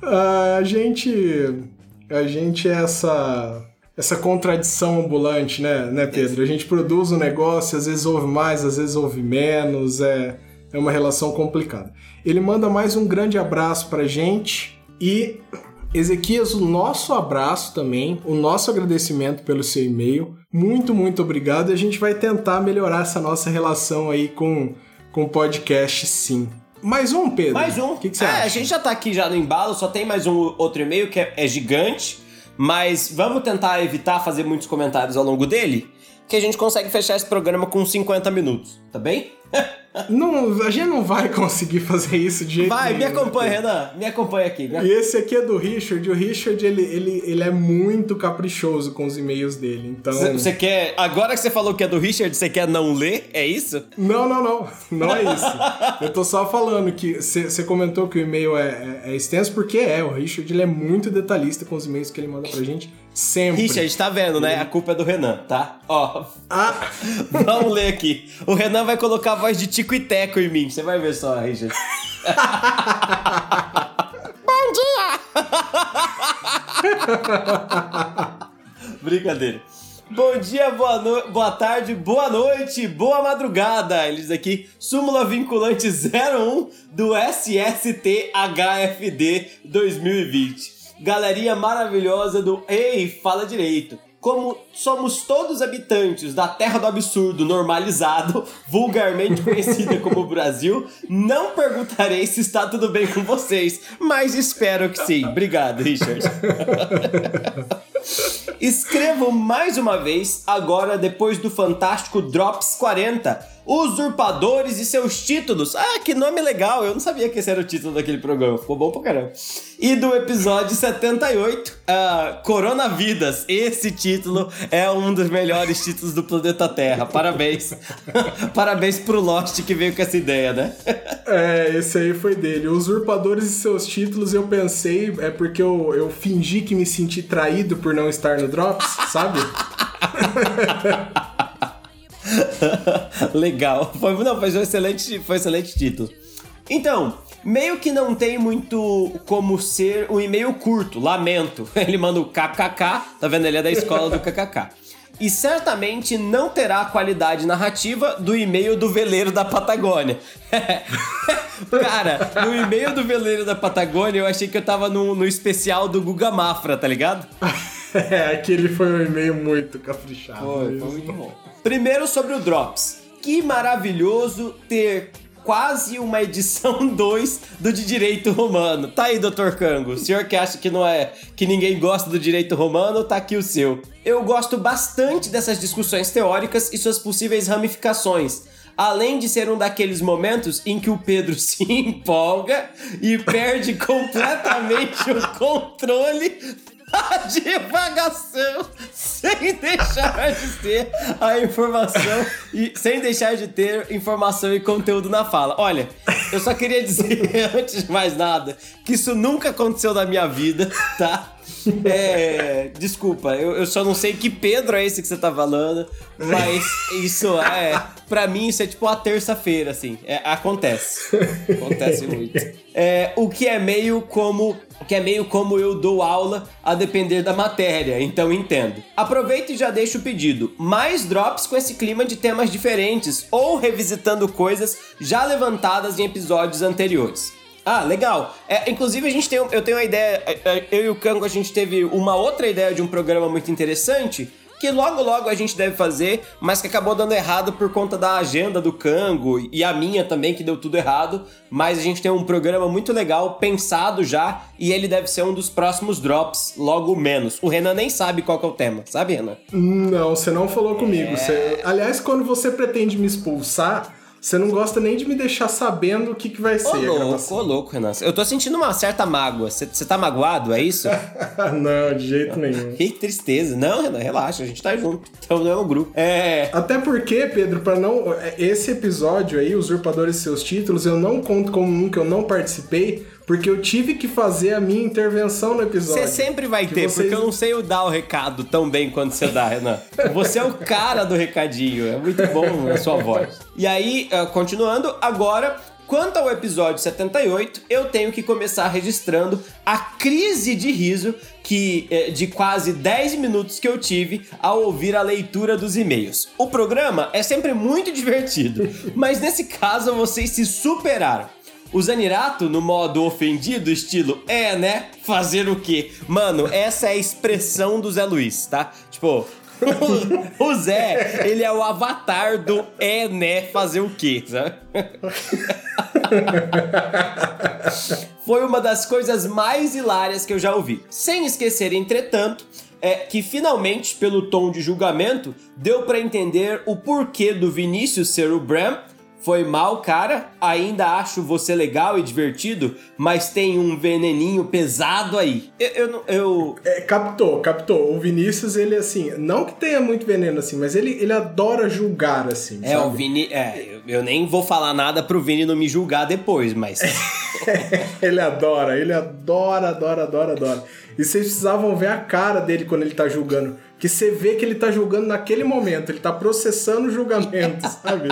a gente. A gente é essa. Essa contradição ambulante, né, né, Pedro? A gente produz um negócio, às vezes ouve mais, às vezes ouve menos, é é uma relação complicada. Ele manda mais um grande abraço pra gente e Ezequias, o nosso abraço também, o nosso agradecimento pelo seu e-mail. Muito, muito obrigado. E a gente vai tentar melhorar essa nossa relação aí com, com o podcast, sim. Mais um, Pedro? Mais um. O que, que você é, acha? A gente já tá aqui já no embalo, só tem mais um outro e-mail que é, é gigante, mas vamos tentar evitar fazer muitos comentários ao longo dele, que a gente consegue fechar esse programa com 50 minutos, tá bem? Não, a gente não vai conseguir fazer isso de jeito Vai, nenhum, me acompanha, né? Renan. Me acompanha aqui. Me... E esse aqui é do Richard. O Richard, ele, ele, ele é muito caprichoso com os e-mails dele, então... Você quer... Agora que você falou que é do Richard, você quer não ler? É isso? Não, não, não. Não é isso. Eu tô só falando que... Você comentou que o e-mail é, é, é extenso, porque é. O Richard, ele é muito detalhista com os e-mails que ele manda pra gente. Sempre. Richard, tá vendo, né? A culpa é do Renan, tá? Ó. Ah. Vamos ler aqui. O Renan vai colocar a voz de Tico e Teco em mim. Você vai ver só, Richard. Bom dia! Brincadeira. Bom dia, boa, no... boa tarde, boa noite, boa madrugada. Eles aqui, súmula vinculante 01 do SST HFD 2020 galerinha maravilhosa do Ei, fala direito. como somos todos habitantes da Terra do Absurdo normalizado, vulgarmente conhecida como Brasil, não perguntarei se está tudo bem com vocês, mas espero que sim. Obrigado, Richard. Escrevo mais uma vez, agora depois do fantástico Drops 40, Usurpadores e seus títulos. Ah, que nome legal! Eu não sabia que esse era o título daquele programa. Ficou bom pra caramba. E do episódio 78, uh, Coronavidas. Esse título é um dos melhores títulos do planeta Terra. Parabéns. Parabéns pro Lost que veio com essa ideia, né? é, esse aí foi dele. Usurpadores e seus títulos, eu pensei, é porque eu, eu fingi que me senti traído por não estar no Drops, sabe? Legal. Foi, não, foi um excelente, foi um excelente título. Então, meio que não tem muito como ser um e-mail curto, lamento. Ele manda o KKK, tá vendo? Ele é da escola do KKK. E certamente não terá a qualidade narrativa do e-mail do veleiro da Patagônia. Cara, no e-mail do veleiro da Patagônia eu achei que eu tava no, no especial do Guga Mafra, tá ligado? é, aquele foi um e-mail muito caprichado. Foi, foi muito bom. Primeiro sobre o Drops. Que maravilhoso ter quase uma edição 2 do de direito romano. Tá aí, Dr. Cango. O senhor que acha que não é que ninguém gosta do direito romano, tá aqui o seu. Eu gosto bastante dessas discussões teóricas e suas possíveis ramificações. Além de ser um daqueles momentos em que o Pedro se empolga e perde completamente o controle a divagação sem deixar de ter a informação e sem deixar de ter informação e conteúdo na fala. Olha, eu só queria dizer antes de mais nada que isso nunca aconteceu na minha vida, tá? É, desculpa, eu, eu só não sei que Pedro é esse que você tá falando, mas isso é. Pra mim, isso é tipo uma terça-feira, assim. É, acontece. Acontece muito. É, o que é meio como. Que é meio como eu dou aula a depender da matéria, então entendo. Aproveito e já deixo o pedido: mais drops com esse clima de temas diferentes ou revisitando coisas já levantadas em episódios anteriores. Ah, legal. É, inclusive, a gente tem, eu tenho uma ideia. É, é, eu e o Kango, a gente teve uma outra ideia de um programa muito interessante. Que logo logo a gente deve fazer, mas que acabou dando errado por conta da agenda do Kango e a minha também, que deu tudo errado. Mas a gente tem um programa muito legal, pensado já, e ele deve ser um dos próximos drops, logo menos. O Renan nem sabe qual é o tema, sabe, Renan? Não, você não falou comigo. É... Você... Aliás, quando você pretende me expulsar você não gosta nem de me deixar sabendo o que, que vai ser. Ô louco, ô louco, Renan. Eu tô sentindo uma certa mágoa. Você tá magoado, é isso? não, de jeito nenhum. que tristeza. Não, Renan, relaxa, a gente tá junto. Então não é um grupo. É. Até porque, Pedro, para não. Esse episódio aí, Usurpadores e seus títulos, eu não conto como um que eu não participei, porque eu tive que fazer a minha intervenção no episódio. Você sempre vai ter, vocês... porque eu não sei dar o recado tão bem quanto você dá, Renan. Você é o cara do recadinho, é muito bom a sua voz. E aí, uh, continuando, agora Quanto ao episódio 78, eu tenho que começar registrando a crise de riso que eh, de quase 10 minutos que eu tive ao ouvir a leitura dos e-mails. O programa é sempre muito divertido, mas nesse caso vocês se superaram. O Zanirato, no modo ofendido, estilo, é, né? Fazer o quê? Mano, essa é a expressão do Zé Luiz, tá? Tipo, o, Zé, ele é o avatar do é, né? Fazer o quê, sabe? Foi uma das coisas mais hilárias que eu já ouvi. Sem esquecer, entretanto, é que finalmente, pelo tom de julgamento, deu para entender o porquê do Vinícius ser o Bram foi mal, cara. Ainda acho você legal e divertido, mas tem um veneninho pesado aí. Eu. eu, eu... É, captou, captou. O Vinícius, ele assim, não que tenha muito veneno assim, mas ele, ele adora julgar assim. É, sabe? o Vini. É, eu, nem vou falar nada pro Vini não me julgar depois, mas. ele adora, ele adora, adora, adora, adora. E vocês precisavam ver a cara dele quando ele tá julgando que você vê que ele tá julgando naquele momento, ele tá processando o julgamento, sabe?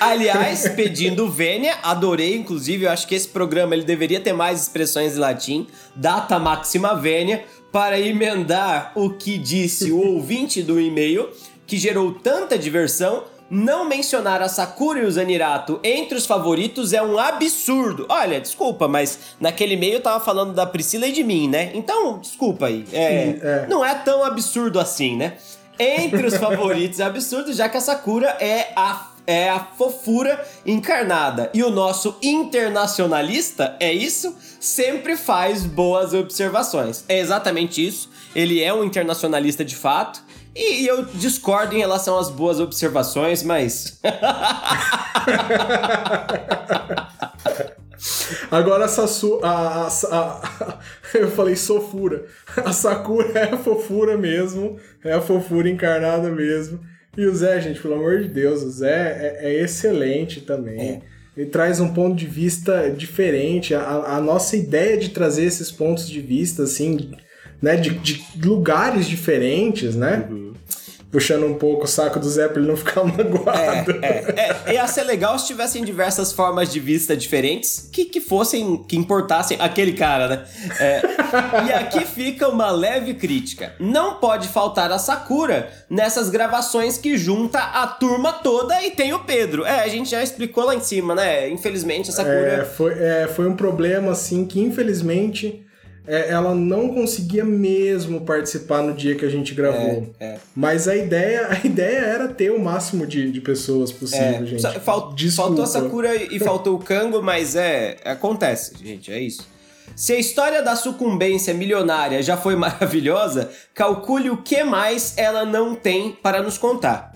Aliás, pedindo vênia, adorei, inclusive, eu acho que esse programa ele deveria ter mais expressões em latim, data máxima vênia, para emendar o que disse o ouvinte do e-mail, que gerou tanta diversão não mencionar a Sakura e o Zanirato entre os favoritos é um absurdo. Olha, desculpa, mas naquele meio eu tava falando da Priscila e de mim, né? Então, desculpa aí. É, é. Não é tão absurdo assim, né? Entre os favoritos é absurdo, já que a Sakura é a é a fofura encarnada. E o nosso internacionalista, é isso? Sempre faz boas observações. É exatamente isso. Ele é um internacionalista de fato. E eu discordo em relação às boas observações, mas. Agora essa su a, a, a, eu falei sofura. A Sakura é a fofura mesmo, é a fofura encarnada mesmo. E o Zé, gente, pelo amor de Deus, o Zé é, é excelente também. É. Ele traz um ponto de vista diferente. A, a, nossa ideia de trazer esses pontos de vista, assim, né, de, de lugares diferentes, né? Uhum puxando um pouco o saco do Zé pra ele não ficar magoado. É, é, é, ia ser legal se tivessem diversas formas de vista diferentes que, que fossem, que importassem aquele cara, né? É, e aqui fica uma leve crítica. Não pode faltar a Sakura nessas gravações que junta a turma toda e tem o Pedro. É, a gente já explicou lá em cima, né? Infelizmente a Sakura. É, foi, é, foi um problema, assim, que infelizmente é, ela não conseguia mesmo participar no dia que a gente gravou. É, é. Mas a ideia, a ideia era ter o máximo de, de pessoas possível, é, gente. Fal faltou a Sakura e faltou o Kango, mas é. Acontece, gente, é isso. Se a história da sucumbência milionária já foi maravilhosa, calcule o que mais ela não tem para nos contar.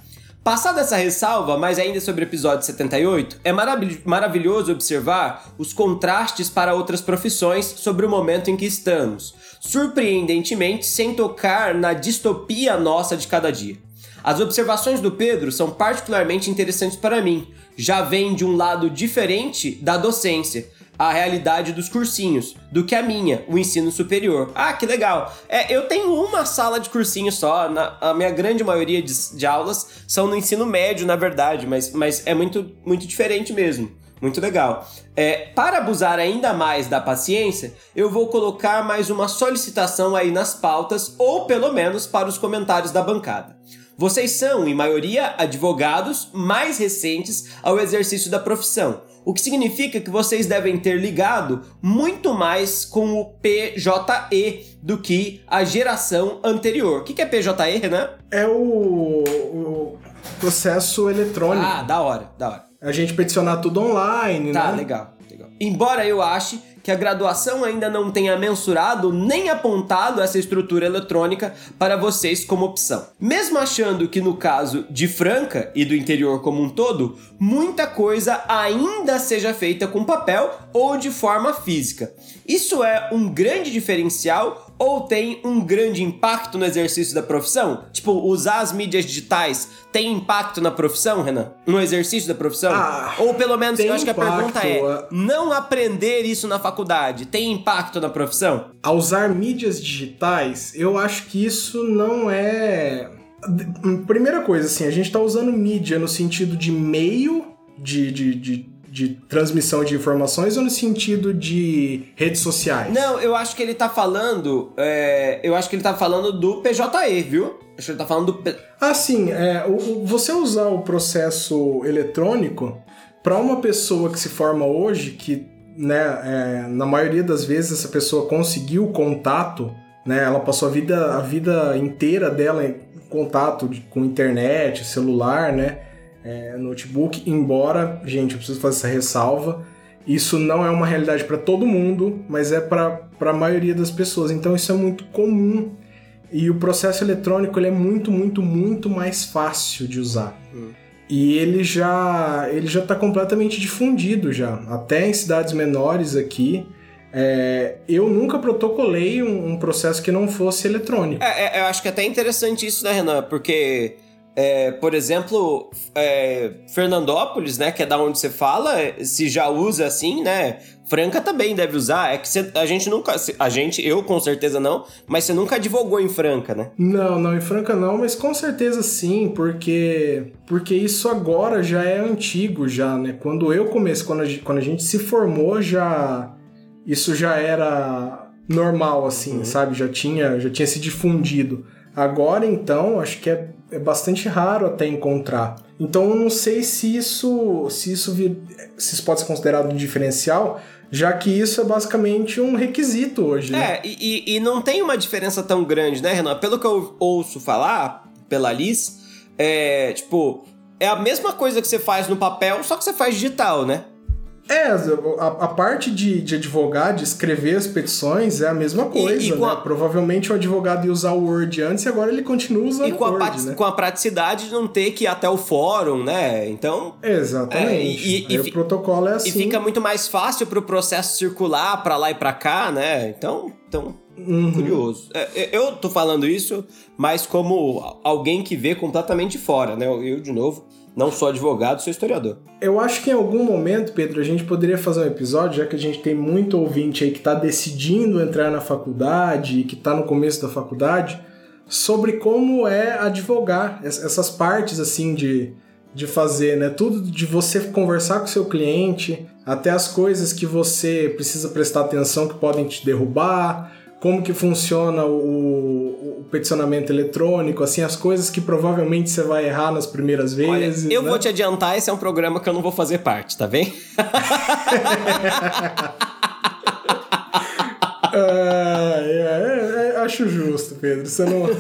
Passada essa ressalva, mas ainda sobre o episódio 78, é marav maravilhoso observar os contrastes para outras profissões sobre o momento em que estamos, surpreendentemente sem tocar na distopia nossa de cada dia. As observações do Pedro são particularmente interessantes para mim, já vêm de um lado diferente da docência, a realidade dos cursinhos do que a minha, o ensino superior. Ah, que legal! É, eu tenho uma sala de cursinho só, na, a minha grande maioria de, de aulas são no ensino médio, na verdade, mas, mas é muito, muito diferente mesmo. Muito legal. É, para abusar ainda mais da paciência, eu vou colocar mais uma solicitação aí nas pautas, ou pelo menos para os comentários da bancada. Vocês são, em maioria, advogados mais recentes ao exercício da profissão, o que significa que vocês devem ter ligado muito mais com o PJE do que a geração anterior. O que é PJE, Renan? É o, o processo eletrônico. Ah, da hora, da hora. A gente peticionar tudo online, tá, né? Tá, legal. Embora eu ache que a graduação ainda não tenha mensurado nem apontado essa estrutura eletrônica para vocês como opção. Mesmo achando que no caso de Franca e do interior como um todo, muita coisa ainda seja feita com papel ou de forma física. Isso é um grande diferencial ou tem um grande impacto no exercício da profissão? Tipo, usar as mídias digitais tem impacto na profissão, Renan? No exercício da profissão? Ah, ou pelo menos, eu acho que a pergunta é: não aprender isso na faculdade tem impacto na profissão? A usar mídias digitais, eu acho que isso não é. Primeira coisa, assim, a gente tá usando mídia no sentido de meio de, de, de de transmissão de informações ou no sentido de redes sociais? Não, eu acho que ele tá falando. É, eu acho que ele tá falando do PJE, viu? Acho que ele tá falando do. Ah, sim. É, o, você usar o processo eletrônico para uma pessoa que se forma hoje, que né, é, na maioria das vezes essa pessoa conseguiu contato, né? Ela passou a vida, a vida inteira dela em contato de, com internet, celular, né? É, notebook, embora, gente, eu preciso fazer essa ressalva, isso não é uma realidade para todo mundo, mas é para a maioria das pessoas. Então isso é muito comum e o processo eletrônico ele é muito, muito, muito mais fácil de usar. Hum. E ele já ele já está completamente difundido já, até em cidades menores aqui. É, eu nunca protocolei um, um, processo que não fosse eletrônico. É, é, eu acho que é até interessante isso, né, Renan? Porque é, por exemplo, é, Fernandópolis, né, que é da onde você fala, se já usa assim, né? Franca também deve usar. É que a gente nunca. A gente, eu com certeza não, mas você nunca divulgou em Franca, né? Não, não, em Franca não, mas com certeza sim, porque. Porque isso agora já é antigo, já, né? Quando eu comecei, quando a, quando a gente se formou, já. Isso já era normal, assim, uhum. sabe? Já tinha, já tinha se difundido. Agora, então, acho que é, é bastante raro até encontrar. Então, eu não sei se isso, se isso, vir, se isso pode ser considerado um diferencial, já que isso é basicamente um requisito hoje. Né? É, e, e não tem uma diferença tão grande, né, Renan? Pelo que eu ouço falar, pela Liz, é tipo, é a mesma coisa que você faz no papel, só que você faz digital, né? É, a, a parte de, de advogar, de escrever as petições é a mesma coisa, e, e né? A... Provavelmente o advogado ia usar o Word antes e agora ele continua usando e com o Word, a, né? com a praticidade de não ter que ir até o fórum, né? Então... Exatamente. É, e, e, o protocolo é assim. E fica muito mais fácil para o processo circular para lá e para cá, né? Então, então Uhum. Curioso. É, é, eu tô falando isso, mas como alguém que vê completamente fora, né? Eu, de novo, não sou advogado, sou historiador. Eu acho que em algum momento, Pedro, a gente poderia fazer um episódio, já que a gente tem muito ouvinte aí que está decidindo entrar na faculdade e que está no começo da faculdade, sobre como é advogar essas partes assim de, de fazer, né? Tudo de você conversar com seu cliente, até as coisas que você precisa prestar atenção que podem te derrubar, como que funciona o, o, peticionamento eletrônico, assim, as coisas que provavelmente você vai errar nas primeiras vezes. Olha, eu né? vou te adiantar, esse é um programa que eu não vou fazer parte, tá bem? é, é, é, acho justo, Pedro. Você não.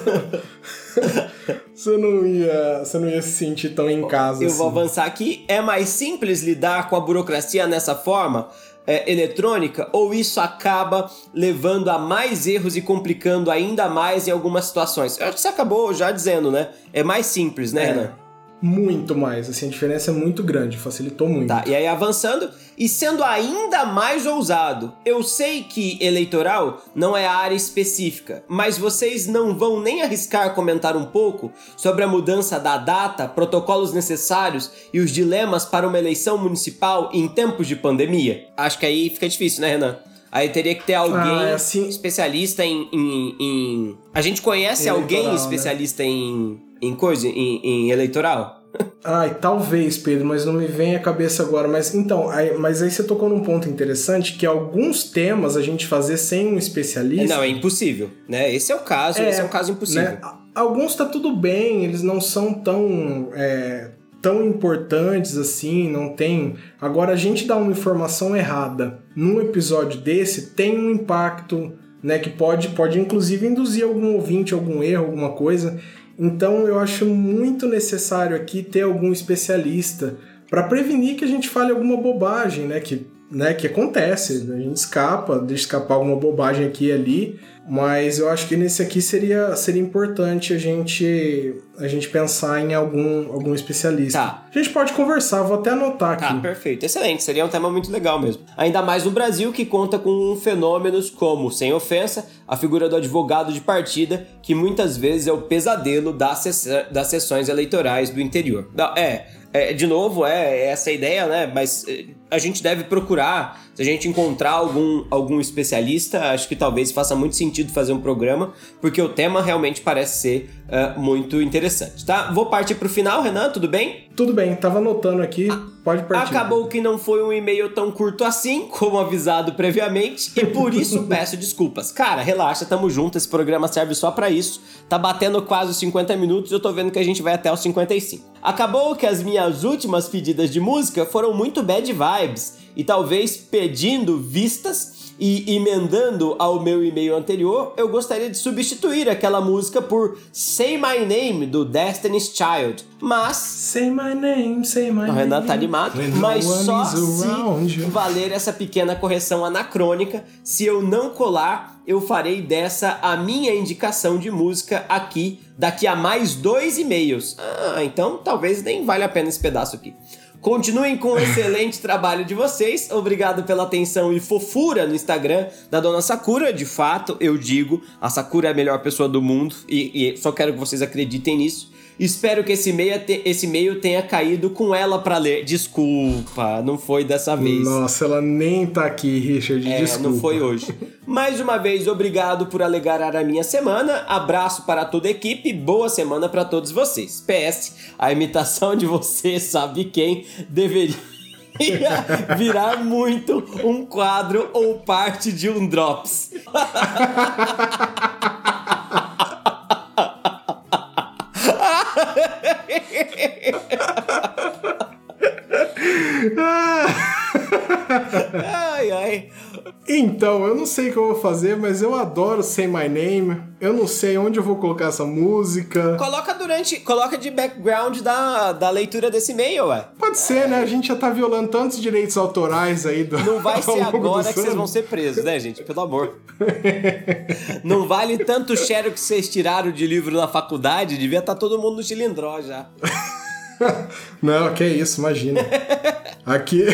você não ia. Você não ia se sentir tão em casa. Eu assim. vou avançar aqui. É mais simples lidar com a burocracia nessa forma? É, eletrônica ou isso acaba levando a mais erros e complicando ainda mais em algumas situações? Eu acho que você acabou já dizendo, né? É mais simples, né, é. Renan? Muito mais, assim, a diferença é muito grande, facilitou muito. Tá, e aí avançando, e sendo ainda mais ousado, eu sei que eleitoral não é área específica, mas vocês não vão nem arriscar comentar um pouco sobre a mudança da data, protocolos necessários e os dilemas para uma eleição municipal em tempos de pandemia? Acho que aí fica difícil, né, Renan? Aí teria que ter alguém ah, assim... especialista em, em, em, A gente conhece eleitoral, alguém né? especialista né? em em coisa, em, em eleitoral? Ai, talvez, Pedro, mas não me vem à cabeça agora. Mas então, aí, mas aí você tocou num ponto interessante que alguns temas a gente fazer sem um especialista. Não, é impossível, né? Esse é o caso, é, esse é um caso impossível. Né? Alguns tá tudo bem, eles não são tão. É, tão importantes assim, não tem. Agora, a gente dá uma informação errada num episódio desse tem um impacto, né? Que pode, pode inclusive induzir algum ouvinte, algum erro, alguma coisa. Então eu acho muito necessário aqui ter algum especialista para prevenir que a gente fale alguma bobagem, né? Que, né, que acontece, a gente escapa, deixa escapar alguma bobagem aqui e ali, mas eu acho que nesse aqui seria, seria importante a gente a gente pensar em algum, algum especialista. Tá. A gente pode conversar, vou até anotar aqui. Ah, perfeito. Excelente. Seria um tema muito legal mesmo. Ainda mais no Brasil, que conta com fenômenos como, sem ofensa, a figura do advogado de partida, que muitas vezes é o pesadelo das, das sessões eleitorais do interior. É, é, de novo, é, é essa ideia, né? Mas é, a gente deve procurar, se a gente encontrar algum, algum especialista, acho que talvez faça muito sentido fazer um programa, porque o tema realmente parece ser uh, muito interessante, tá? Vou partir para o final, Renan, tudo bem? Tudo bem, tava anotando aqui, pode partir. Acabou que não foi um e-mail tão curto assim, como avisado previamente, e por isso peço desculpas. Cara, relaxa, tamo junto, esse programa serve só para isso. Tá batendo quase os 50 minutos, eu tô vendo que a gente vai até os 55. Acabou que as minhas últimas pedidas de música foram muito bad vibes, e talvez pedindo vistas e emendando ao meu e-mail anterior, eu gostaria de substituir aquela música por Say My Name do Destiny's Child. Mas. Say my name, say my name. O Renan tá animado. Mas só se valer essa pequena correção anacrônica, se eu não colar, eu farei dessa a minha indicação de música aqui daqui a mais dois e-mails. Ah, então talvez nem vale a pena esse pedaço aqui. Continuem com o excelente trabalho de vocês. Obrigado pela atenção e fofura no Instagram da dona Sakura. De fato, eu digo, a Sakura é a melhor pessoa do mundo e, e só quero que vocês acreditem nisso. Espero que esse e-mail, esse e-mail tenha caído com ela para ler. Desculpa, não foi dessa vez. Nossa, ela nem tá aqui, Richard. É, desculpa. Não foi hoje. Mais uma vez, obrigado por alegrar a minha semana. Abraço para toda a equipe. Boa semana para todos vocês. PS, a imitação de você sabe quem deveria virar muito um quadro ou parte de um Drops. ai, ai. Então, eu não sei o que eu vou fazer, mas eu adoro Say My Name. Eu não sei onde eu vou colocar essa música. Coloca durante. Coloca de background da, da leitura desse e-mail, ué. Pode ser, né? A gente já tá violando tantos direitos autorais aí do. Não vai ser agora que vocês anos. vão ser presos, né, gente? Pelo amor. Não vale tanto xerox que vocês tiraram de livro na faculdade, devia estar todo mundo no cilindró já. Não, que isso, imagina. Aqui.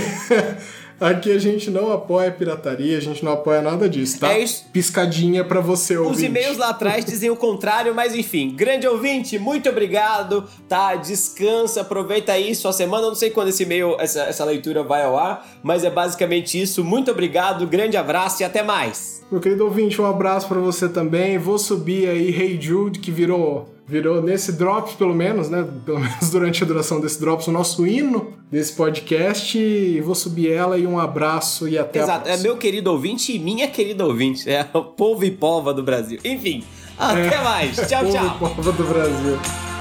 Aqui a gente não apoia pirataria, a gente não apoia nada disso, tá? É isso. Piscadinha pra você ouvir. Os e-mails lá atrás dizem o contrário, mas enfim. Grande ouvinte, muito obrigado, tá? Descansa, aproveita aí sua semana. Eu não sei quando esse e-mail, essa, essa leitura vai ao ar, mas é basicamente isso. Muito obrigado, grande abraço e até mais. Meu querido ouvinte, um abraço pra você também. Vou subir aí Hey Jude, que virou virou nesse Drops, pelo menos, né? Pelo menos durante a duração desse Drops, o nosso hino desse podcast. E vou subir ela e um abraço e até a Exato, é meu querido ouvinte e minha querida ouvinte. É o povo e pova do Brasil. Enfim, até mais. Tchau, Povo e tchau. povo do Brasil.